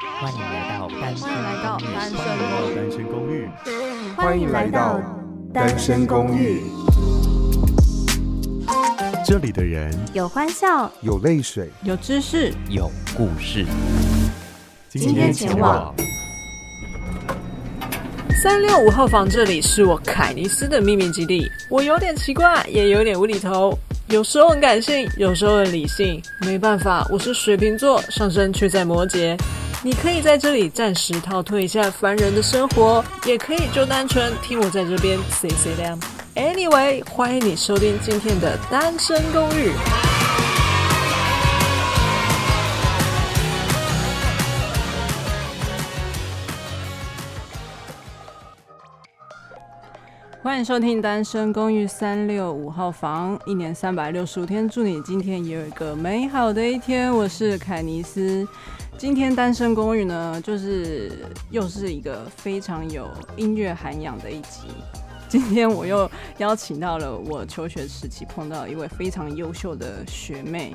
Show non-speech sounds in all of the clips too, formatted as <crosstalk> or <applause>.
欢迎来到单身公寓。欢迎来到单身公寓。这里的人有欢笑，有泪水，有知识，有故事。今天前往三六五号房，这里是我凯尼斯的秘密基地。我有点奇怪，也有点无厘头。有时候很感性，有时候很理性，没办法，我是水瓶座，上升却在摩羯。你可以在这里暂时逃脱一下凡人的生活，也可以就单纯听我在这边 say say them。Anyway，欢迎你收听今天的单身公寓。欢迎收听《单身公寓》三六五号房，一年三百六十五天，祝你今天也有一个美好的一天。我是凯尼斯，今天《单身公寓》呢，就是又是一个非常有音乐涵养的一集。今天我又邀请到了我求学时期碰到一位非常优秀的学妹。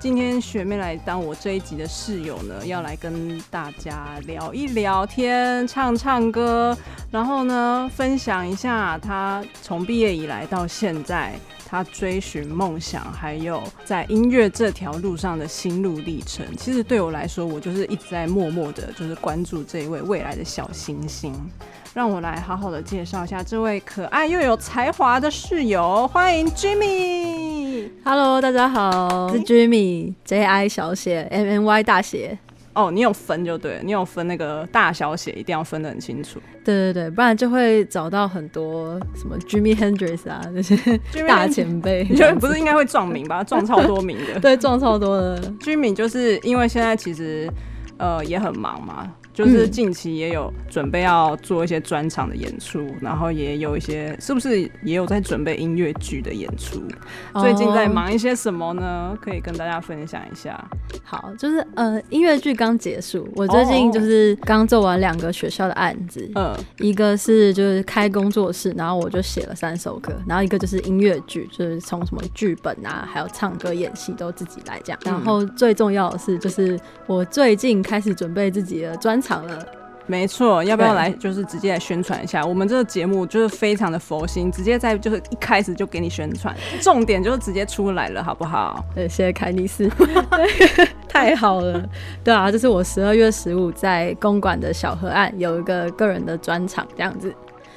今天学妹来当我这一集的室友呢，要来跟大家聊一聊天，唱唱歌，然后呢，分享一下她从毕业以来到现在，她追寻梦想，还有在音乐这条路上的心路历程。其实对我来说，我就是一直在默默的，就是关注这一位未来的小星星。让我来好好的介绍一下这位可爱又有才华的室友，欢迎 Jimmy。Hello，大家好，是 Jimmy，J I 小写，M N Y 大写。哦，你有分就对了，你有分那个大小写，一定要分得很清楚。对对对，不然就会找到很多什么 Jimmy Hendrix 啊 <laughs> 那些大前辈。你觉得不是应该会撞名吧？撞超多名的。<laughs> 对，撞超多的。Jimmy 就是因为现在其实呃也很忙嘛。就是近期也有准备要做一些专场的演出，嗯，然后也有一些是不是也有在准备音乐剧的演出？哦？最近在忙一些什么呢？可以跟大家分享一下。好，就是呃音乐剧刚结束，我最近就是刚做完两个学校的案子，嗯，一个是就是开工作室，然后我就写了三首歌，然后一个就是音乐剧，就是从什么剧本啊，还有唱歌、演戏都自己来讲，嗯。然后最重要的是，就是我最近开始准备自己的专。场了，没错，要不要来就是直接来宣传一下？我们这个节目就是非常的佛心，直接在就是一开始就给你宣传，<laughs> 重点就是直接出来了，好不好？对，谢谢凯尼斯，<laughs> 太好了。对啊，这是我十二月十五在公馆的小河岸有一个个人的专场，这样子，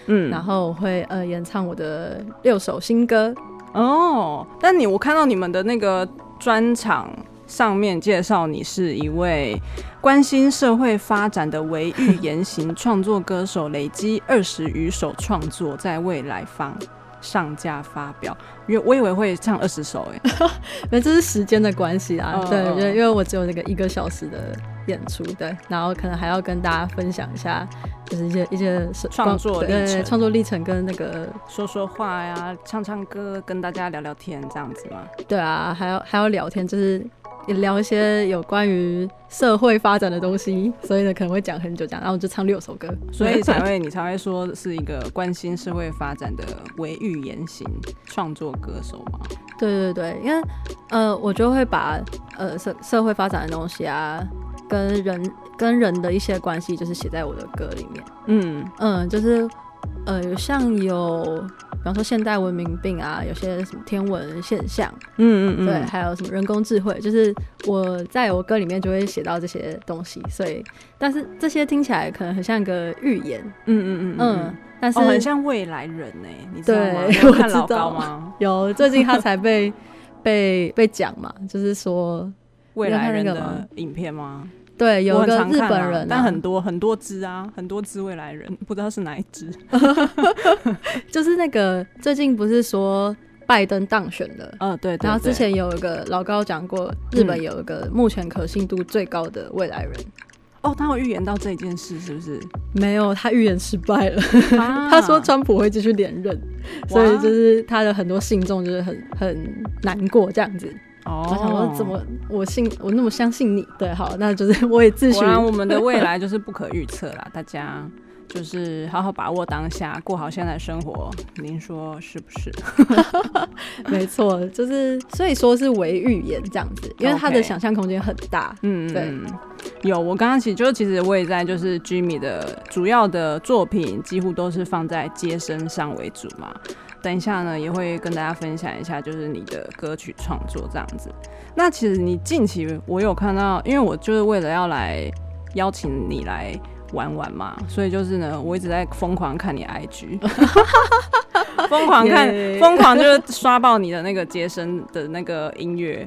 嗯，然后我会呃演唱我的六首新歌哦。但你我看到你们的那个专场。上面介绍你是一位关心社会发展的维语言行创作歌手，累积二十余首创作，在未来方上架发表。因为我以为会唱二十首，<laughs> 哎，那这是时间的关系啊。对，对，因为我只有那个一个小时的演出，对，然后可能还要跟大家分享一下，就是一些一些创作历程，创作历程跟那个说说话呀，唱唱歌，跟大家聊聊天这样子嘛。对啊，还要还要聊天，就是。也聊一些有关于社会发展的东西，所以呢可能会讲很久讲，然后就唱六首歌，所以才会你才会说是一个关心社会发展的微驭言型创作歌手嘛？对对对，因为呃我就会把呃社社会发展的东西啊，跟人跟人的一些关系，就是写在我的歌里面。嗯嗯，就是呃像有。比方说现代文明病啊，有些什么天文现象，嗯嗯嗯，对，还有什么人工智慧，就是我在我歌里面就会写到这些东西，所以，但是这些听起来可能很像个预言，嗯嗯嗯嗯，但是、哦、很像未来人呢、欸，你知道吗？有 <laughs> 看老高吗？有，最近他才被 <laughs> 被被讲嘛，就是说未来人的影片吗？对，有一个日本人、啊，但很多很多只啊，很多只未来人，不知道是哪一只。<laughs> 就是那个最近不是说拜登当选的？嗯、哦，对。然后之前有一个老高讲过，日本有一个目前可信度最高的未来人。嗯、哦，他有预言到这件事是不是？没有，他预言失败了。啊、<laughs> 他说川普会继续连任，所以就是他的很多信众就是很很难过这样子。哦、oh，我想说怎么我信我那么相信你？对，好，那就是 <laughs> 我也自诩。果然我们的未来就是不可预测啦，大家就是好好把握当下，过好现在的生活。您说是不是？<laughs> 没错，就是所以说是为预言这样子，因为他的想象空间很大。嗯，对。有，我刚刚其实就其实我也在就是 Jimmy 的主要的作品几乎都是放在街身上为主嘛。等一下呢，也会跟大家分享一下，就是你的歌曲创作这样子。那其实你近期我有看到，因为我就是为了要来邀请你来玩玩嘛，所以就是呢，我一直在疯狂看你 IG，<laughs> 疯狂看，疯 Yeah. 狂就是刷爆你的那个接生的那个音乐，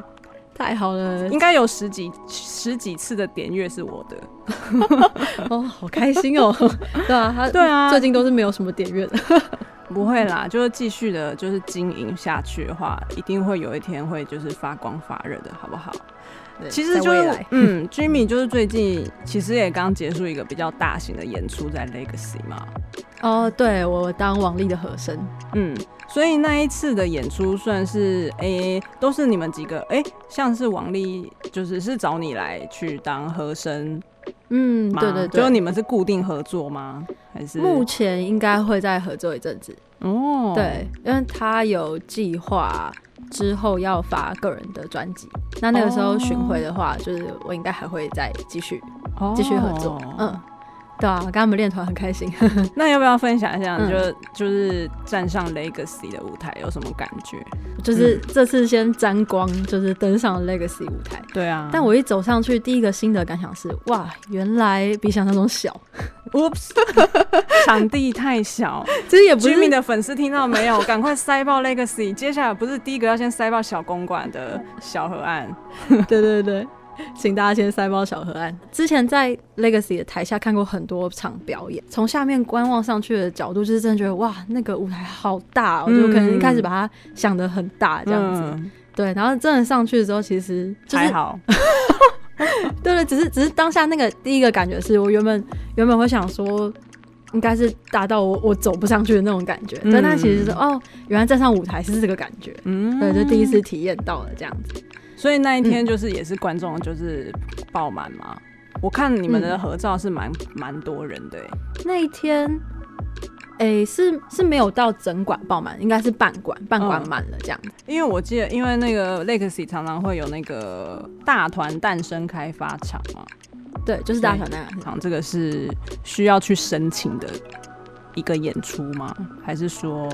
太好了，应该有十几十几次的点阅是我的，<laughs> 哦，好开心哦，<laughs> 对啊，他对啊，最近都是没有什么点阅的。不会啦，<laughs> 就是继续的，就是经营下去的话，一定会有一天会就是发光发热的，好不好？其实就是嗯，Jimmy 就是最近其实也刚结束一个比较大型的演出在 Legacy 嘛。哦，对，我当王力的和声，嗯，所以那一次的演出算是哎、欸，都是你们几个哎、欸，像是王力就是是找你来去当和声。嗯，对对对，就你们是固定合作吗？还是？目前应该会再合作一阵子。哦？对，因为他有计划之后要发个人的专辑，那那个时候巡回的话，就是我应该还会再继续继续合作，嗯。对啊，跟他们练团很开心。<laughs> 那要不要分享一下？你就、嗯、就是站上 Legacy 的舞台有什么感觉？就是这次先沾光，就是登上 Legacy 舞台。对啊，但我一走上去，第一个新的感想是：哇，原来比想象中小。Oops，<laughs> 场地太小。其实也不是。居民的粉丝听到没有？赶快塞爆 Legacy！接下来不是第一个要先塞爆小公馆的小河岸。对 <laughs> 对对。请大家先塞包小河岸。之前在 Legacy 的台下看过很多场表演，从下面观望上去的角度，就是真的觉得哇，那个舞台好大，喔，我、嗯、就可能一开始把它想得很大这样子。嗯、对，然后真的上去的时候，其实、就是、还好。对 <laughs> 对，只是只是当下那个第一个感觉是，我原本原本会想说，应该是大到我我走不上去的那种感觉，嗯、但它其实是哦，原来站上舞台是这个感觉。嗯，对，就第一次体验到了这样子。所以那一天就是也是观众就是爆满嘛，嗯、我看你们的合照是蛮蛮、嗯、多人的。那一天，哎、欸，是是没有到整馆爆满，应该是半馆半馆满了这样、嗯。因为我记得，因为那个 Legacy 常常会有那个大团诞生开发场嘛，对，就是大团那个场，这个是需要去申请的。一个演出吗？还是说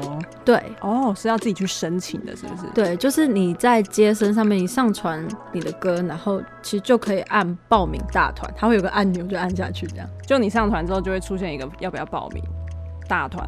对哦，是要自己去申请的，是不是？对，就是你在街声上面，你上传你的歌，然后其实就可以按报名大团，它会有个按钮，就按下去，这样。就你上传之后，就会出现一个要不要报名大团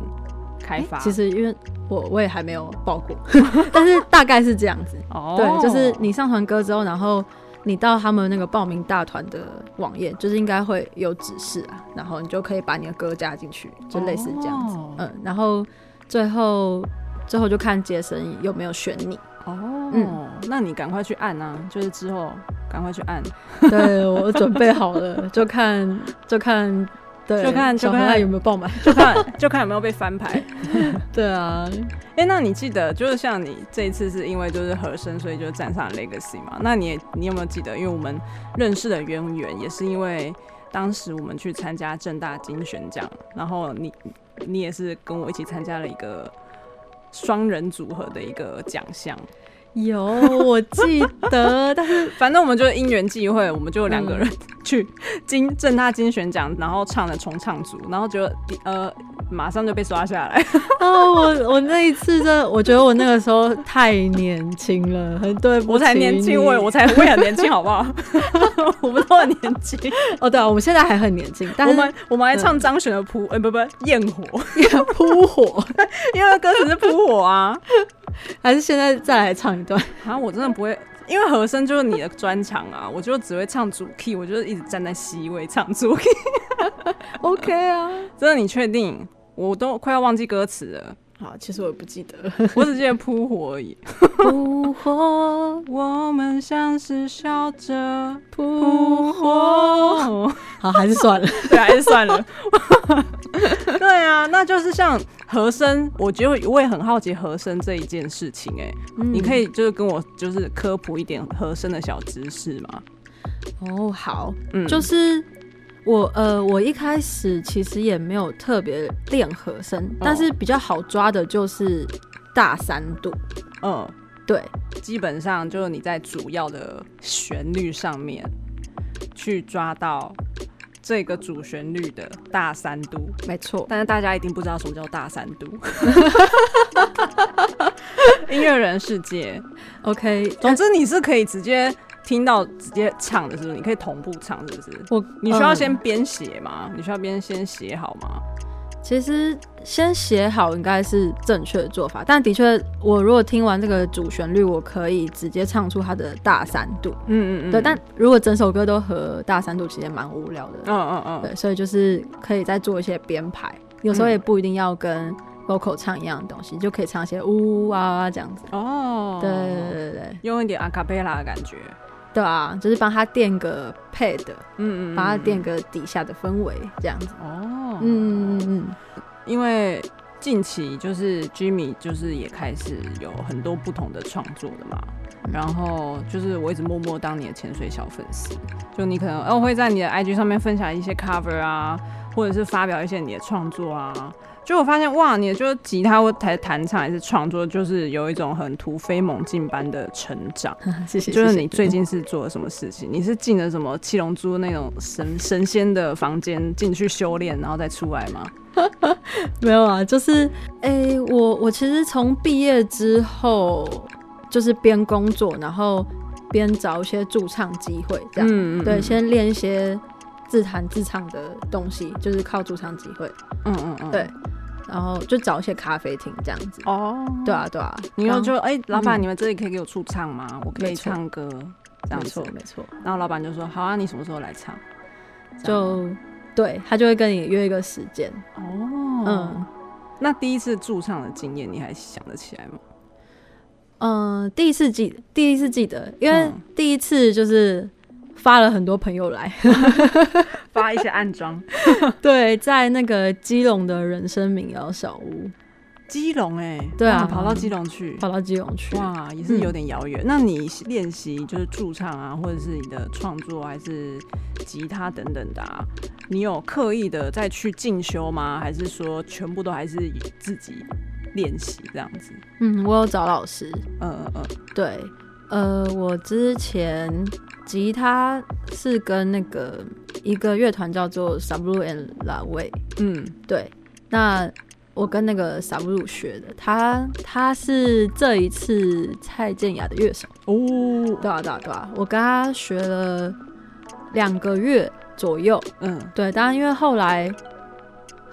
开发。其实因为我我也还没有报过，<laughs> 但是大概是这样子。哦，对，就是你上传歌之后，然后。你到他们那个报名大团的网页，就是应该会有指示啊，然后你就可以把你的歌加进去，就类似这样子。Oh. 嗯，然后最后最后就看杰森有没有选你。哦，oh. 嗯，那你赶快去按啊，就是之后赶快去按。对，我准备好了，就看就看。对，就看就看有没有爆满，就看就看有没有被翻牌。<laughs> <laughs> 对啊，哎、欸，那你记得就是像你这一次是因为就是和声，所以就站上 Legacy 嘛？那你你有没有记得？因为我们认识的渊源也是因为当时我们去参加正大金选奖，然后你你也是跟我一起参加了一个双人组合的一个奖项。有，我记得，但是反正我们就因缘际会，我们就两个人 <laughs> 去金正大金选奖，然后唱了重唱组，然后就呃马上就被刷下来。<laughs> 哦，我我那一次真的，我觉得我那个时候太年轻了，很对不起，我才年轻，我我才会很年轻，好不好？<laughs> 我们都很年轻。哦，对啊，我们现在还很年轻，但我们我们还唱张悬的扑，哎不不焰火，扑火，因为歌词是扑火啊。<laughs> 还是现在再来唱一段 <laughs> 啊！我真的不会，因为和声就是你的专长啊，我就只会唱主 key，我就一直站在 C 位唱主 key。OK 啊，<laughs> 真的你确定？我都快要忘记歌词了。好，其实我也不记得，<laughs> 我只记得扑火而已。<laughs> 扑火，我们像是笑着扑火。好，还是算了，<laughs> 对，还是算了。对啊，那就是像和声，我觉得我也很好奇和声这一件事情，欸。哎，嗯，你可以就是跟我就是科普一点和声的小知识吗？哦，好，嗯，就是我呃，我一开始其实也没有特别练和声，哦、但是比较好抓的就是大三度。嗯，对，基本上就是你在主要的旋律上面去抓到这个主旋律的大三度，没错。但是大家一定不知道什么叫大三度。<laughs> 音乐人世界，OK。总之你是可以直接。听到直接唱的是不是？你可以同步唱，是不是？我你需要先编写吗？嗯、你需要边先写好吗？其实先写好应该是正确的做法，但的确，我如果听完这个主旋律，我可以直接唱出它的大三度。嗯嗯嗯。对，但如果整首歌都和大三度，其实也蛮无聊的。嗯嗯嗯。对，所以就是可以再做一些编排，有时候也不一定要跟 vocal 唱一样的东西，就可以唱一些呜呜啊啊这样子。哦。对对对对，用一点阿卡贝拉的感觉。对啊，就是帮他垫个 pad，嗯嗯，帮他垫个底下的氛围这样子。哦，嗯嗯嗯，因为近期就是 Jimmy 就是也开始有很多不同的创作的嘛，嗯、然后就是我一直默默当你的潜水小粉丝，就你可能哦会在你的 IG 上面分享一些 cover 啊，或者是发表一些你的创作啊。就我发现哇，你就是吉他或弹弹唱还是创作，就是有一种很突飞猛进般的成长。<laughs> 谢谢。就是你最近是做了什么事情？你是进了什么七龙珠那种神神仙的房间进去修炼，然后再出来吗？<laughs> 没有啊，就是哎、欸，我我其实从毕业之后就是边工作，然后边找一些驻唱机会，这样。对，先练一些自弹自唱的东西，就是靠驻唱机会。嗯嗯嗯，对。然后就找一些咖啡厅这样子哦，对啊对啊，你要就哎，老板，你们这里可以给我驻唱吗？我可以唱歌，这样错没错。然后老板就说好啊，你什么时候来唱？就对他就会跟你约一个时间哦。嗯，那第一次驻唱的经验你还想得起来吗？嗯，第一次记第一次记得，因为第一次就是。发了很多朋友来，<laughs> 发一些暗装。<laughs> 对，在那个基隆的人生民谣小屋，基隆哎、欸，对啊，跑到基隆去，跑到基隆去，哇，也是有点遥远。嗯、那你练习就是驻唱啊，或者是你的创作，还是吉他等等的、啊，你有刻意的再去进修吗？还是说全部都还是自己练习这样子？嗯，我有找老师，嗯嗯嗯，对。呃，我之前吉他是跟那个一个乐团叫做 Sablu and Laway，嗯，对，那我跟那个 Sablu 学的，他他是这一次蔡健雅的乐手。哦，对啊对啊对啊，我跟他学了两个月左右，嗯，对，当然因为后来。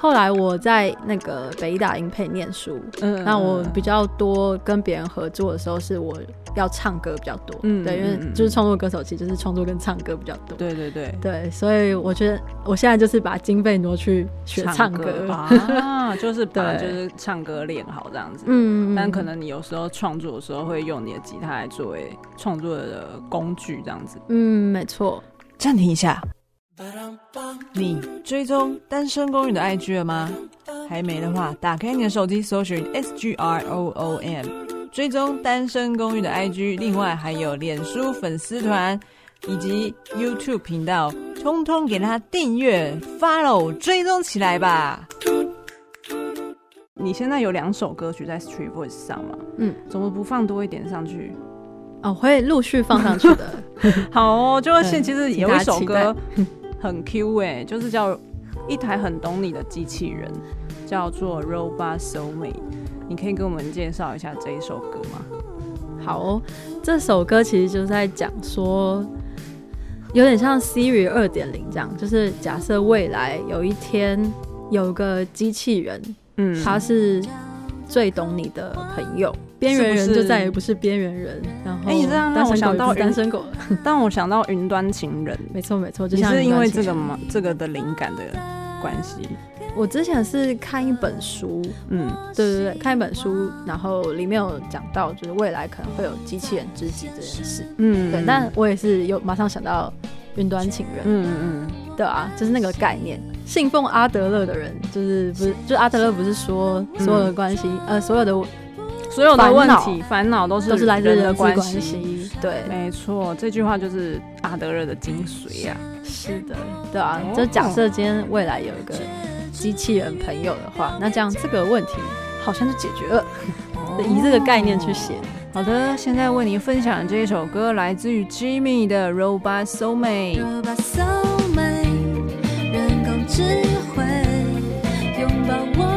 后来我在那个北艺大音配念书，嗯，那我比较多跟别人合作的时候，是我要唱歌比较多，嗯，对，因为就是创作歌手，其实就是创作跟唱歌比较多，对对对。对，所以我觉得我现在就是把经费挪去学唱歌，唱歌 <laughs> 啊，就是把就是唱歌练好这样子，嗯，但可能你有时候创作的时候会用你的吉他来作为创作的工具这样子，嗯，没错，暂停一下。你追踪单身公寓的 IG 了吗？还没的话，打开你的手机，搜寻 S G R O O M，追踪单身公寓的 IG。另外还有脸书粉丝团以及 YouTube 频道，通通给他订阅、Follow、追踪起来吧。你现在有两首歌曲在 Street Voice 上吗？嗯，怎么不放多一点上去？哦，会陆续放上去的。<laughs> 好哦，就现其实有一首歌。很 Q 哎、欸，就是叫一台很懂你的机器人，叫做 Robot Soulmate。你可以跟我们介绍一下这一首歌吗？好哦，这首歌其实就是在讲说，有点像 Siri 二点零这样，就是假设未来有一天有个机器人，嗯，它是最懂你的朋友。边缘人就再也不是边缘人，然后哎，你这样让我想到单身狗，<laughs> 但我想到云端情人，没错没错，就像是因为这个吗？这个的灵感的关系。我之前是看一本书，嗯，对对对，看一本书，然后里面有讲到，就是未来可能会有机器人知己这件事，嗯，对，但我也是有马上想到云端情人，嗯嗯，对啊，就是那个概念。信奉阿德勒的人，就是不是，就阿德勒不是说所有的关系，呃，所有的。所有的问题、烦恼都是都是来自人的关系。对，没错，这句话就是阿德勒的精髓呀、啊。是的，对啊，就假设今天未来有一个机器人朋友的话，那这样这个问题好像就解决了。以这个概念去写。好的，现在为您分享的这一首歌来自于 Jimmy 的 Robot Soulmate。Robot Soulmate，人工智慧，拥抱我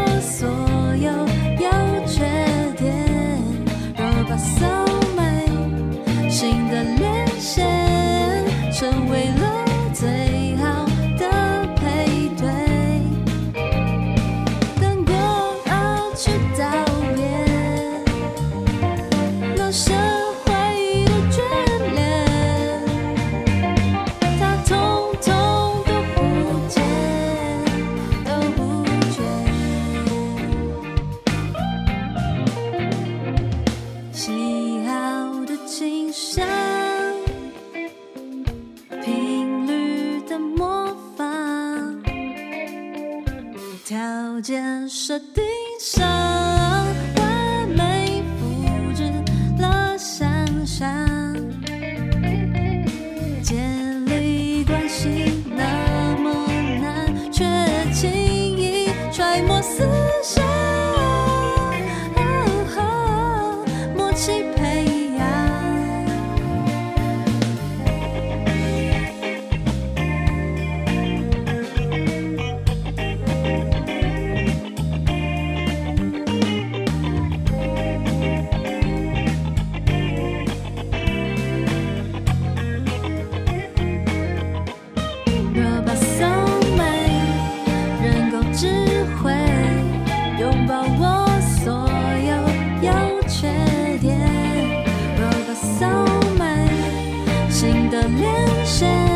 心的连线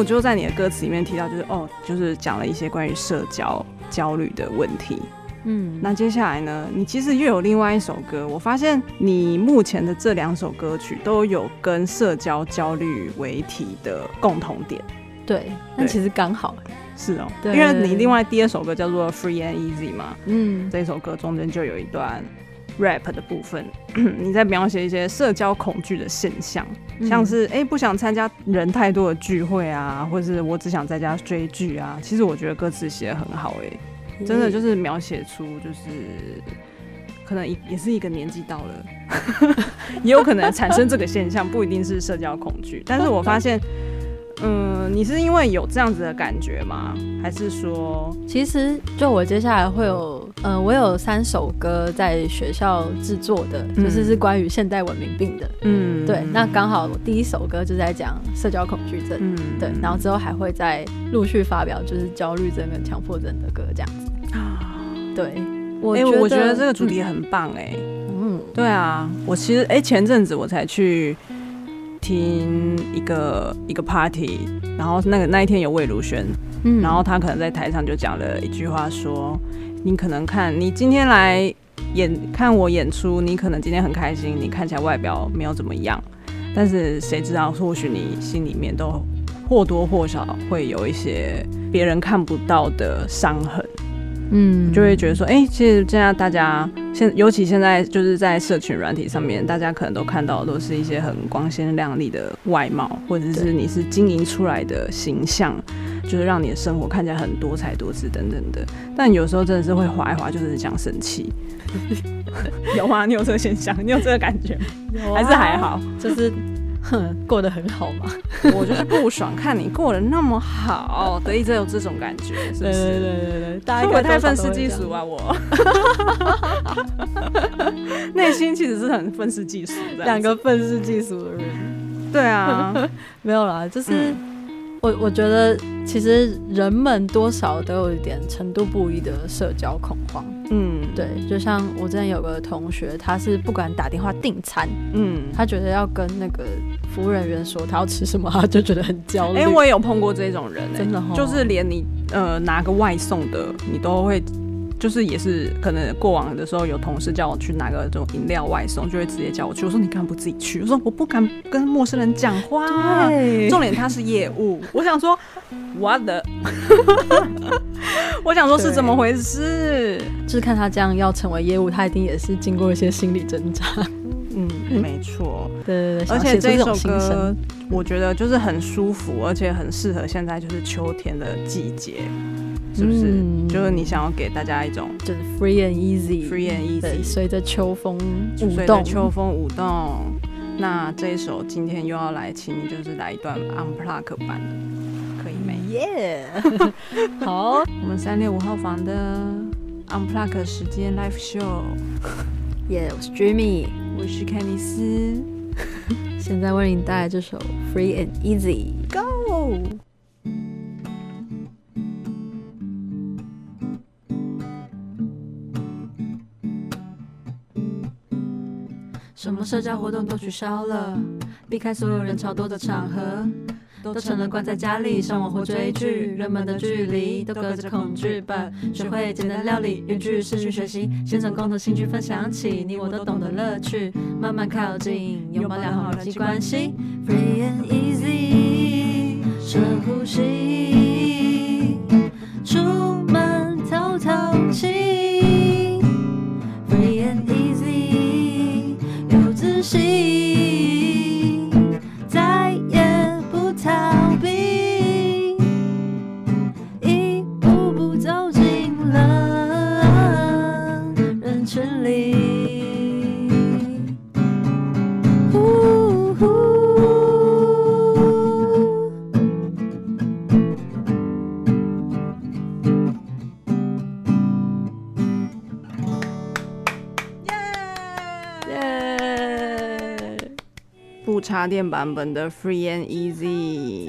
我就在你的歌词里面提到，就是哦，就是讲了一些关于社交焦虑的问题。嗯，那接下来呢，你其实又有另外一首歌，我发现你目前的这两首歌曲都有跟社交焦虑为题的共同点。对，那其实刚好是哦，对，因为你另外第二首歌叫做《Free and Easy》嘛，嗯，这首歌中间就有一段。Rap 的部分，<clears throat> 你在描写一些社交恐惧的现象，嗯、像是哎、欸、不想参加人太多的聚会啊，或者是我只想在家追剧啊。其实我觉得歌词写的很好、欸，哎，真的就是描写出就是可能也也是一个年纪到了，<laughs> 也有可能产生这个现象，不一定是社交恐惧，但是我发现。嗯，你是因为有这样子的感觉吗？还是说，其实就我接下来会有，呃，我有三首歌在学校制作的，嗯、就是是关于现代文明病的。嗯，对。那刚好我第一首歌就在讲社交恐惧症。嗯，对。然后之后还会再陆续发表，就是焦虑症跟强迫症的歌这样子。啊，对。我觉得、欸、我觉得这个主题很棒哎、欸。嗯，对啊。我其实哎、欸，前阵子我才去。听一个一个 party，然后那个那一天有魏如萱，嗯，然后她可能在台上就讲了一句话说：“你可能看你今天来演看我演出，你可能今天很开心，你看起来外表没有怎么样，但是谁知道，或许你心里面都或多或少会有一些别人看不到的伤痕。”嗯，就会觉得说，哎、欸，其实现在大家现，尤其现在就是在社群软体上面，大家可能都看到的都是一些很光鲜亮丽的外貌，或者是你是经营出来的形象，就是让你的生活看起来很多彩多姿等等的。但有时候真的是会滑一滑，就是这样生气。<laughs> 有吗？你有这个现象？你有这个感觉吗？有啊、还是还好？就是。<laughs> 哼，过得很好嘛？我就是不爽，看你过得那么好，得一直有这种感觉，是不是？对对对对对，大概太愤世嫉俗啊！我 <laughs> 内心其实是很愤世嫉俗，两个愤世嫉俗的人。对啊，没有啦，就是、嗯、我我觉得其实人们多少都有一点程度不一的社交恐慌。嗯，对，就像我之前有个同学，他是不敢打电话订餐，嗯，他觉得要跟那个服务人员说他要吃什么，他就觉得很焦虑。哎、欸，我也有碰过这种人、欸，真的，就是连你呃拿个外送的，你都会。就是也是可能过往的时候有同事叫我去拿个这种饮料外送，就会直接叫我去。我说你干嘛不自己去？我说我不敢跟陌生人讲话。重点他是业务，我想说 what the？<laughs> 我想说是怎么回事？就是看他这样要成为业务，他一定也是经过一些心理挣扎。嗯，没错。对对对，而且这首歌我觉得就是很舒服，而且很适合现在就是秋天的季节。是不是？嗯、就是你想要给大家一种就是 free and easy，free and easy，随着秋风舞动，随着秋风舞动。那这一首今天又要来，请你就是来一段 unplug 版的，可以没？耶、yeah! 好，我们三六五号房的 unplug 时间 live show。耶，我是 Jimmy，我是凯尼斯，<laughs> 现在为您带来这首 free and easy，Go。什么社交活动都取消了，避开所有人潮多的场合，都成了关在家里上网或追剧。人们的距离都隔着恐惧吧，学会简单料理，远距视讯学习，先从共同兴趣分享起，你我都懂得乐趣，慢慢靠近，拥抱良好人际关系。Free and easy，深呼吸，出门透透气。插电版本的 Free and Easy，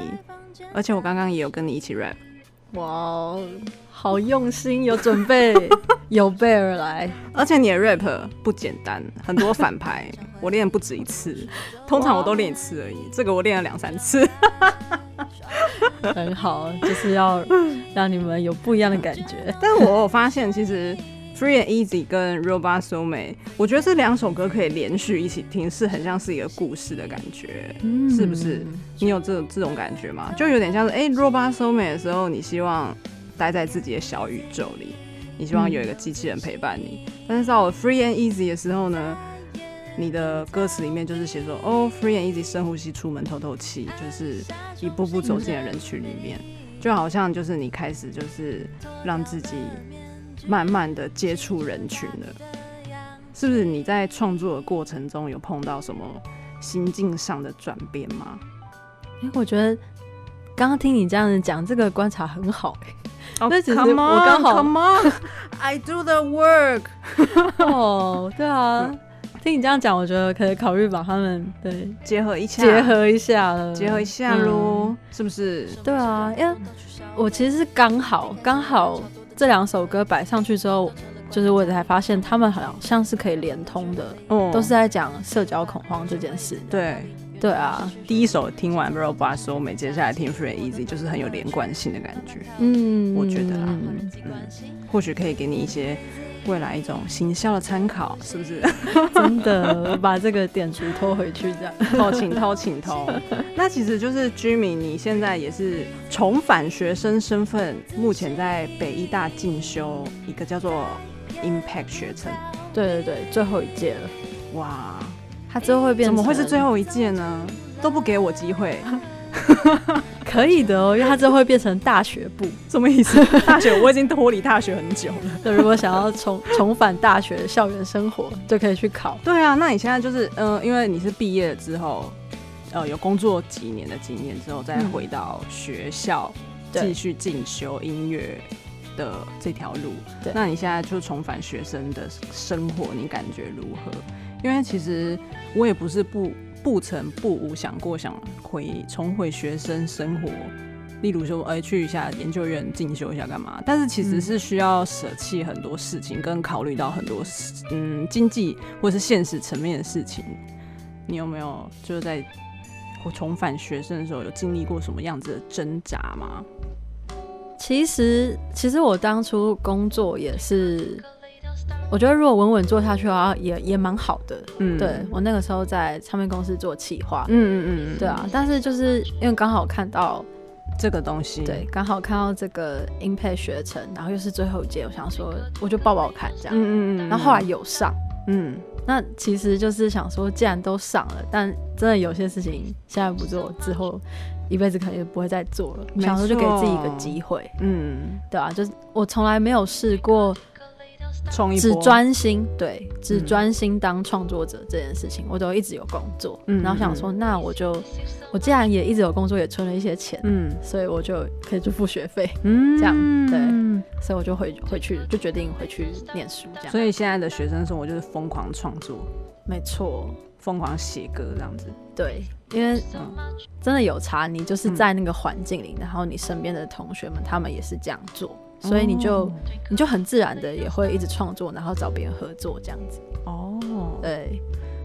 而且我刚刚也有跟你一起 rap，哇，好用心，有准备，有备而来。而且你的 rap 不简单，很多反拍，我练不止一次，通常我都练一次而已，这个我练了两三次，很好，就是要让你们有不一样的感觉。但是我有发现，其实。Free and Easy 跟 Robot Soulmate，我觉得这两首歌可以连续一起听，是很像是一个故事的感觉，嗯、是不是？你有这这种感觉吗？就有点像是，哎、欸、，Robot Soulmate 的时候，你希望待在自己的小宇宙里，你希望有一个机器人陪伴你。嗯、但是到了 Free and Easy 的时候呢，你的歌词里面就是写说，哦，Free and Easy，深呼吸，出门透透气，就是一步步走进了人群里面，就好像就是你开始就是让自己。慢慢的接触人群了，是不是？你在创作的过程中有碰到什么心境上的转变吗？哎、欸，我觉得刚刚听你这样子讲，这个观察很好、欸。哦、oh，只是我刚好，Come on，I do the work。<laughs> 哦，对啊，听你这样讲，我觉得可以考虑把他们对结合一下，结合一下了，结合一下喽、嗯，是不是？对啊，因为我其实是刚好刚好。这两首歌摆上去之后，就是我才发现他们好像是可以连通的，嗯，都是在讲社交恐慌这件事。对，对啊。第一首听完《Robot Soulmate》，我们接下来听《Free Easy》，就是很有连贯性的感觉。嗯，我觉得啦，嗯，或许可以给你一些未来一种行销的参考，是不是？<laughs> 真的，把这个点数拖回去，这样偷请偷请偷。<laughs> 那其实就是居民，你现在也是重返学生身份，目前在北医大进修一个叫做 Impact 学程。对对对，最后一届了。哇，他最后会变成？怎么会是最后一届呢？都不给我机会。<laughs> 可以的哦，因为他最后会变成大学部。什么意思？大学 <laughs> 我已经脱离大学很久了。对，如果想要重 <laughs> 重返大学的校园生活，就可以去考。对啊，那你现在就是嗯、呃，因为你是毕业之后。呃，有工作几年的经验之后，再回到学校继续进修音乐的这条路。对，那你现在就重返学生的生活，你感觉如何？因为其实我也不是不不曾不无想过想回重回学生生活例如说，哎、去一下研究院进修一下干嘛？但是其实是需要舍弃很多事情，跟考虑到很多嗯经济或是现实层面的事情。你有没有就是在重返学生的时候，有经历过什么样子的挣扎吗？其实，其实我当初工作也是。我觉得如果稳稳做下去的话也，也也蛮好的。嗯，对我那个时候在唱片公司做企划。嗯嗯嗯，对啊。但是就是因为刚好看到这个东西，对，刚好看到这个 Impact 学程，然后又是最后一届，我想说我就报报看这样。嗯嗯嗯。然后后来有上，嗯，那其实就是想说，既然都上了，但真的有些事情现在不做，之后一辈子可能也不会再做了。想说就给自己一个机会。嗯，对啊，就是我从来没有试过。只专心对，只专心当创作者这件事情，嗯、我都一直有工作，嗯、然后想说，那我就，我既然也一直有工作，也存了一些钱，嗯，所以我就可以去付学费，嗯，这样对，所以我就回回去，就决定回去念书，这样。所以现在的学生生活就是疯狂创作，没错，疯狂写歌这样子，对，因为真的有差，你就是在那个环境里，嗯、然后你身边的同学们他们也是这样做。所以你就、哦、你就很自然的也会一直创作，然后找别人合作这样子。哦，对，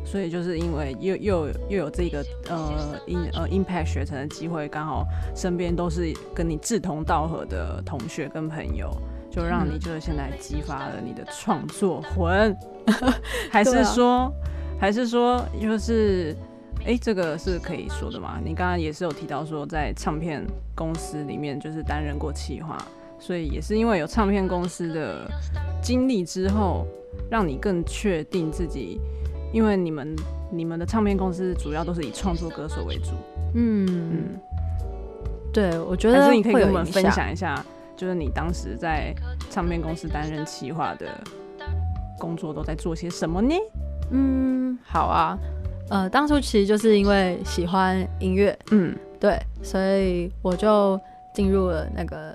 所以就是因为又又又有这个呃 in 呃 impact 学成的机会，刚好身边都是跟你志同道合的同学跟朋友，就让你就是现在激发了你的创作魂，<laughs> 还是说、啊、还是说就是哎、欸、这个是可以说的吗？你刚刚也是有提到说在唱片公司里面就是担任过企划。所以也是因为有唱片公司的经历之后，让你更确定自己，因为你们你们的唱片公司主要都是以创作歌手为主。嗯嗯，对，我觉得你可以跟我们分享一下，就是你当时在唱片公司担任企划的工作都在做些什么呢？嗯，好啊，呃，当初其实就是因为喜欢音乐，嗯，对，所以我就进入了那个。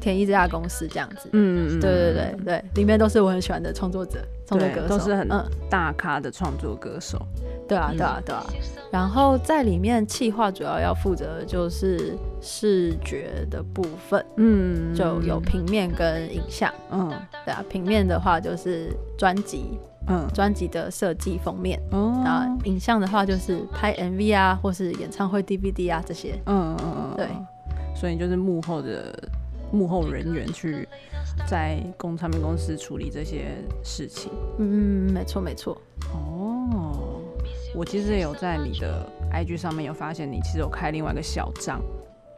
田一这家公司这样子，嗯，对对对对，里面都是我很喜欢的创作者、创作歌手，都是很大咖的创作歌手。对啊，对啊，对啊。然后在里面企划主要要负责的就是视觉的部分，嗯，就有平面跟影像，嗯，对啊。平面的话就是专辑，嗯，专辑的设计封面，哦，然后影像的话就是拍 MV 啊，或是演唱会 DVD 啊这些，嗯嗯嗯，对。所以就是幕后的。幕后人员去在公唱片公司处理这些事情。嗯，没错没错。哦，我其实也有在你的 IG 上面有发现，你其实有开另外一个小账。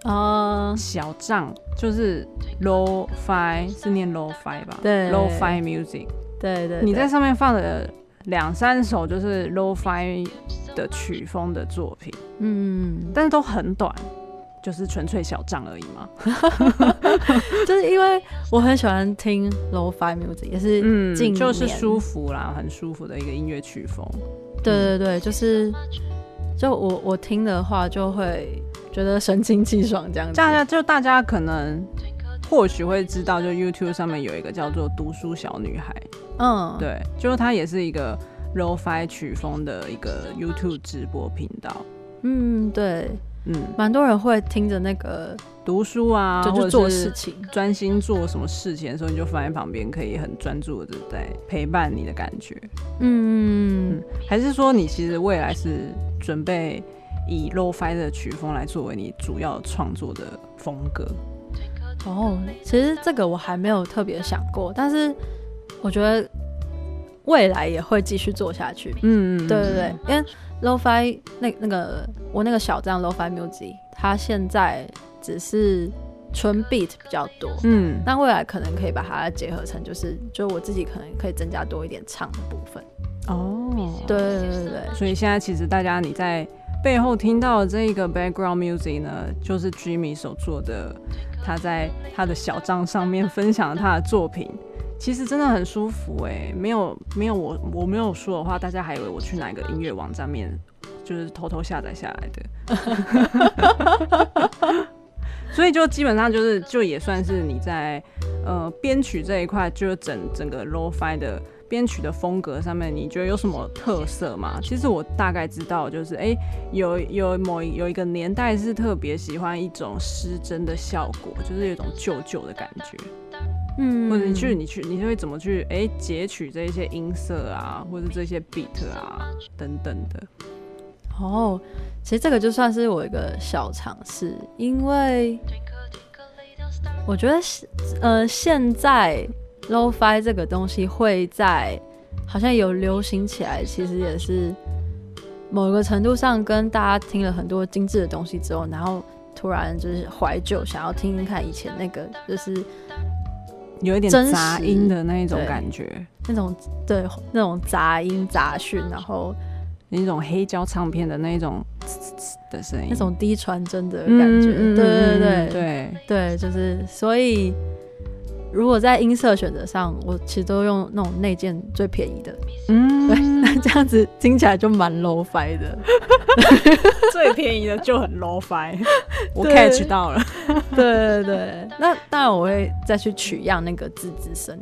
哦，小账就是 low fi 是念 low fi 吧？对，low fi Music。对，对对。你在上面放的两三首就是 low fi 的曲风的作品。嗯，但是都很短。就是纯粹小账而已嘛，<laughs> 就是因为我很喜欢听 low-fi music，也是嗯，就是舒服啦，很舒服的一个音乐曲风。对对对，就是就我我听的话就会觉得神清气爽这样子。大家就大家可能或许会知道，就 YouTube 上面有一个叫做读书小女孩，嗯，对，就是她也是一个 low-fi 曲风的一个 YouTube 直播频道。嗯，对。嗯，蛮多人会听着那个读书啊，就去做事情，专心做什么事情的时候，你就放在旁边，可以很专注的在陪伴你的感觉。嗯，嗯，还是说你其实未来是准备以 Lo-Fi 的曲风来作为你主要创作的风格？哦，其实这个我还没有特别想过，但是我觉得未来也会继续做下去。嗯，对对对，因为。Lo-Fi 那那个我那个小站 Lo-Fi Music，它现在只是纯 beat 比较多，嗯，但未来可能可以把它结合成，就是就我自己可能可以增加多一点唱的部分。哦，对对对对，所以现在其实大家你在背后听到的这一个 background music 呢，就是 Jimmy 所做的，他在他的小账上面分享了他的作品。其实真的很舒服哎，没有没有我我没有说的话，大家还以为我去哪个音乐网站面就是偷偷下载下来的。<laughs> 所以就基本上就是就也算是你在呃编曲这一块，就整整个 Lo-Fi 的。编曲的风格上面，你觉得有什么特色吗？其实我大概知道，就是哎、有有某有一个年代是特别喜欢一种失真的效果，就是有一种旧旧的感觉。嗯，或者你去你去你会怎么去哎、欸、截取这一些音色啊，或者这些 beat 啊等等的。哦，其实这个就算是我一个小尝试，因为我觉得是呃现在。Lo-Fi 这个东西会在好像有流行起来，其实也是某个程度上跟大家听了很多精致的东西之后，然后突然就是怀旧，想要听听看以前那个就是有一点杂音的那一种感觉，那种对那种杂音杂讯，然后那种黑胶唱片的那种的声音，那种低传真的感觉，嗯、对对对。对。对，就是所以。如果在音色选择上，我其实都用那种内建最便宜的，嗯，对，<laughs> 那这样子听起来就蛮 low fi 的，最便宜的就很 low fi，<laughs> 我 catch 到了，<laughs> 对对对，那当然我会再去取样那个吱吱声，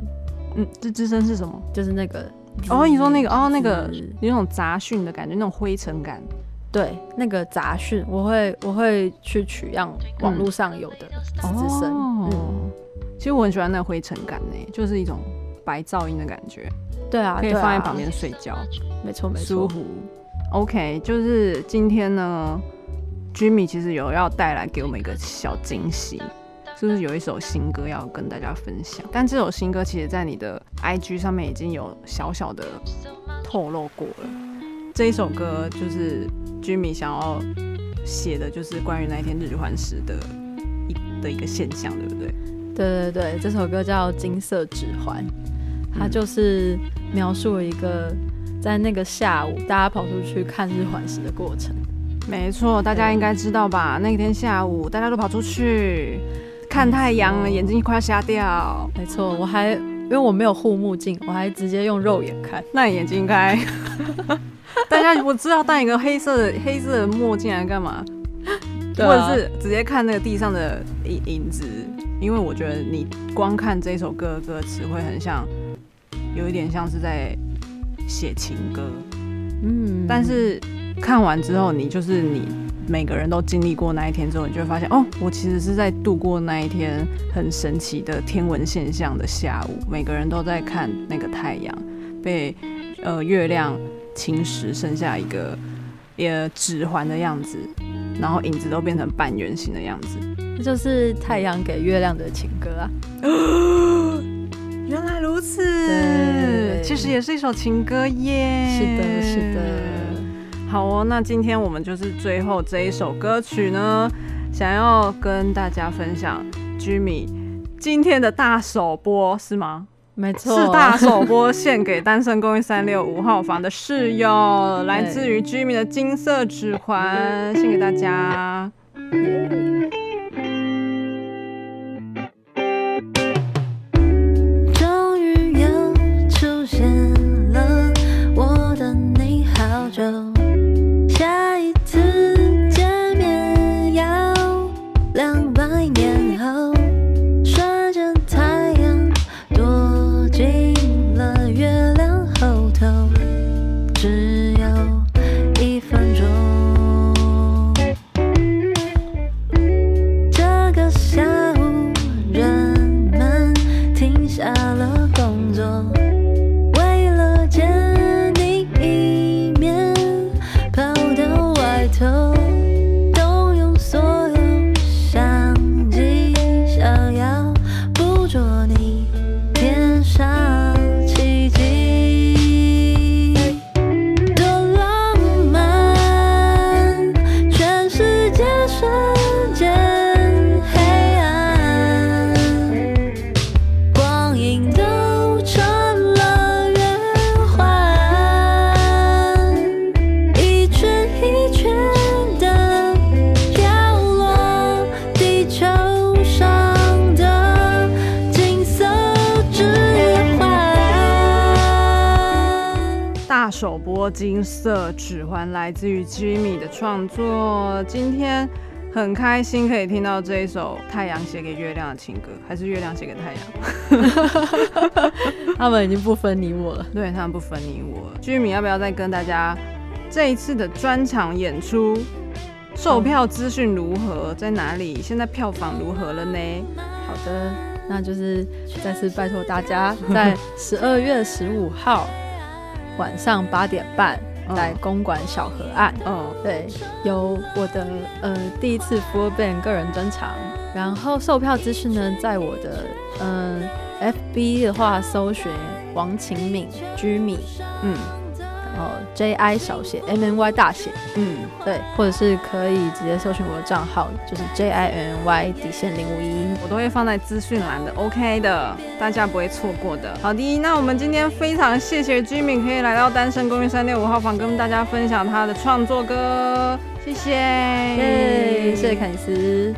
嗯，吱吱声是什么？就是那个，哦，你说那个，哦，那个有那种杂讯的感觉，那种灰尘感，对，那个杂讯，我会我会去取样网络上有的吱吱声，嗯。嗯其实我很喜欢那灰尘感呢，就是一种白噪音的感觉。对啊，可以放在旁边睡觉，没错没错，舒服。OK，就是今天呢，Jimmy 其实有要带来给我们一个小惊喜，就是有一首新歌要跟大家分享。但这首新歌其实，在你的 IG 上面已经有小小的透露过了。这一首歌就是 Jimmy 想要写的，就是关于那一天日环食的一的一个现象，对不对？对对对，这首歌叫《金色指环》，它就是描述了一个在那个下午，大家跑出去看日环食的过程。没错，大家应该知道吧？那天下午，大家都跑出去看太阳，眼睛快要瞎掉。没错，我还因为我没有护目镜，我还直接用肉眼看。那你眼睛应该…… <laughs> 大家我知道戴一个黑色的黑色的墨镜来干嘛？或者是直接看那个地上的影影子。因为我觉得你光看这首歌的歌词会很像，有一点像是在写情歌，嗯，但是看完之后，你就是你每个人都经历过那一天之后，你就会发现，哦，我其实是在度过那一天很神奇的天文现象的下午，每个人都在看那个太阳被呃月亮侵蚀，剩下一个也指环的样子，然后影子都变成半圆形的样子。这就是太阳给月亮的情歌啊！<gasps> 原来如此，其实也是一首情歌耶。是的，是的。好哦，那今天我们就是最后这一首歌曲呢，想要跟大家分享 Jimmy 今天的大首播是吗？没错，是大首播献给单身公寓三六五号房的室友，来自于 Jimmy 的金色指环，献给大家。色指环来自于 Jimmy 的创作。今天很开心可以听到这一首太阳写给月亮的情歌，还是月亮写给太阳？<laughs> 他们已经不分你我了，<laughs> 对，他们不分你我了。居民要不要再跟大家这一次的专场演出售票资讯如何？在哪里？现在票房如何了呢？好的，那就是再次拜托大家，在十二月十五号晚上八点半。在公馆小河岸，嗯，对，有我的呃第一次 full band 个人专场，然后售票资讯呢，在我的嗯、呃、FB 的话搜寻王晴敏 Jimmy，，嗯。哦，J I 小写，M N Y 大写，嗯，对，或者是可以直接搜寻我的账号，就是 J I N Y 底线零五一，我都会放在资讯栏的，OK 的，大家不会错过的。好的，那我们今天非常谢谢居民可以来到单身公寓三六五号房，跟大家分享他的创作歌，谢谢，耶，谢谢凯尼斯。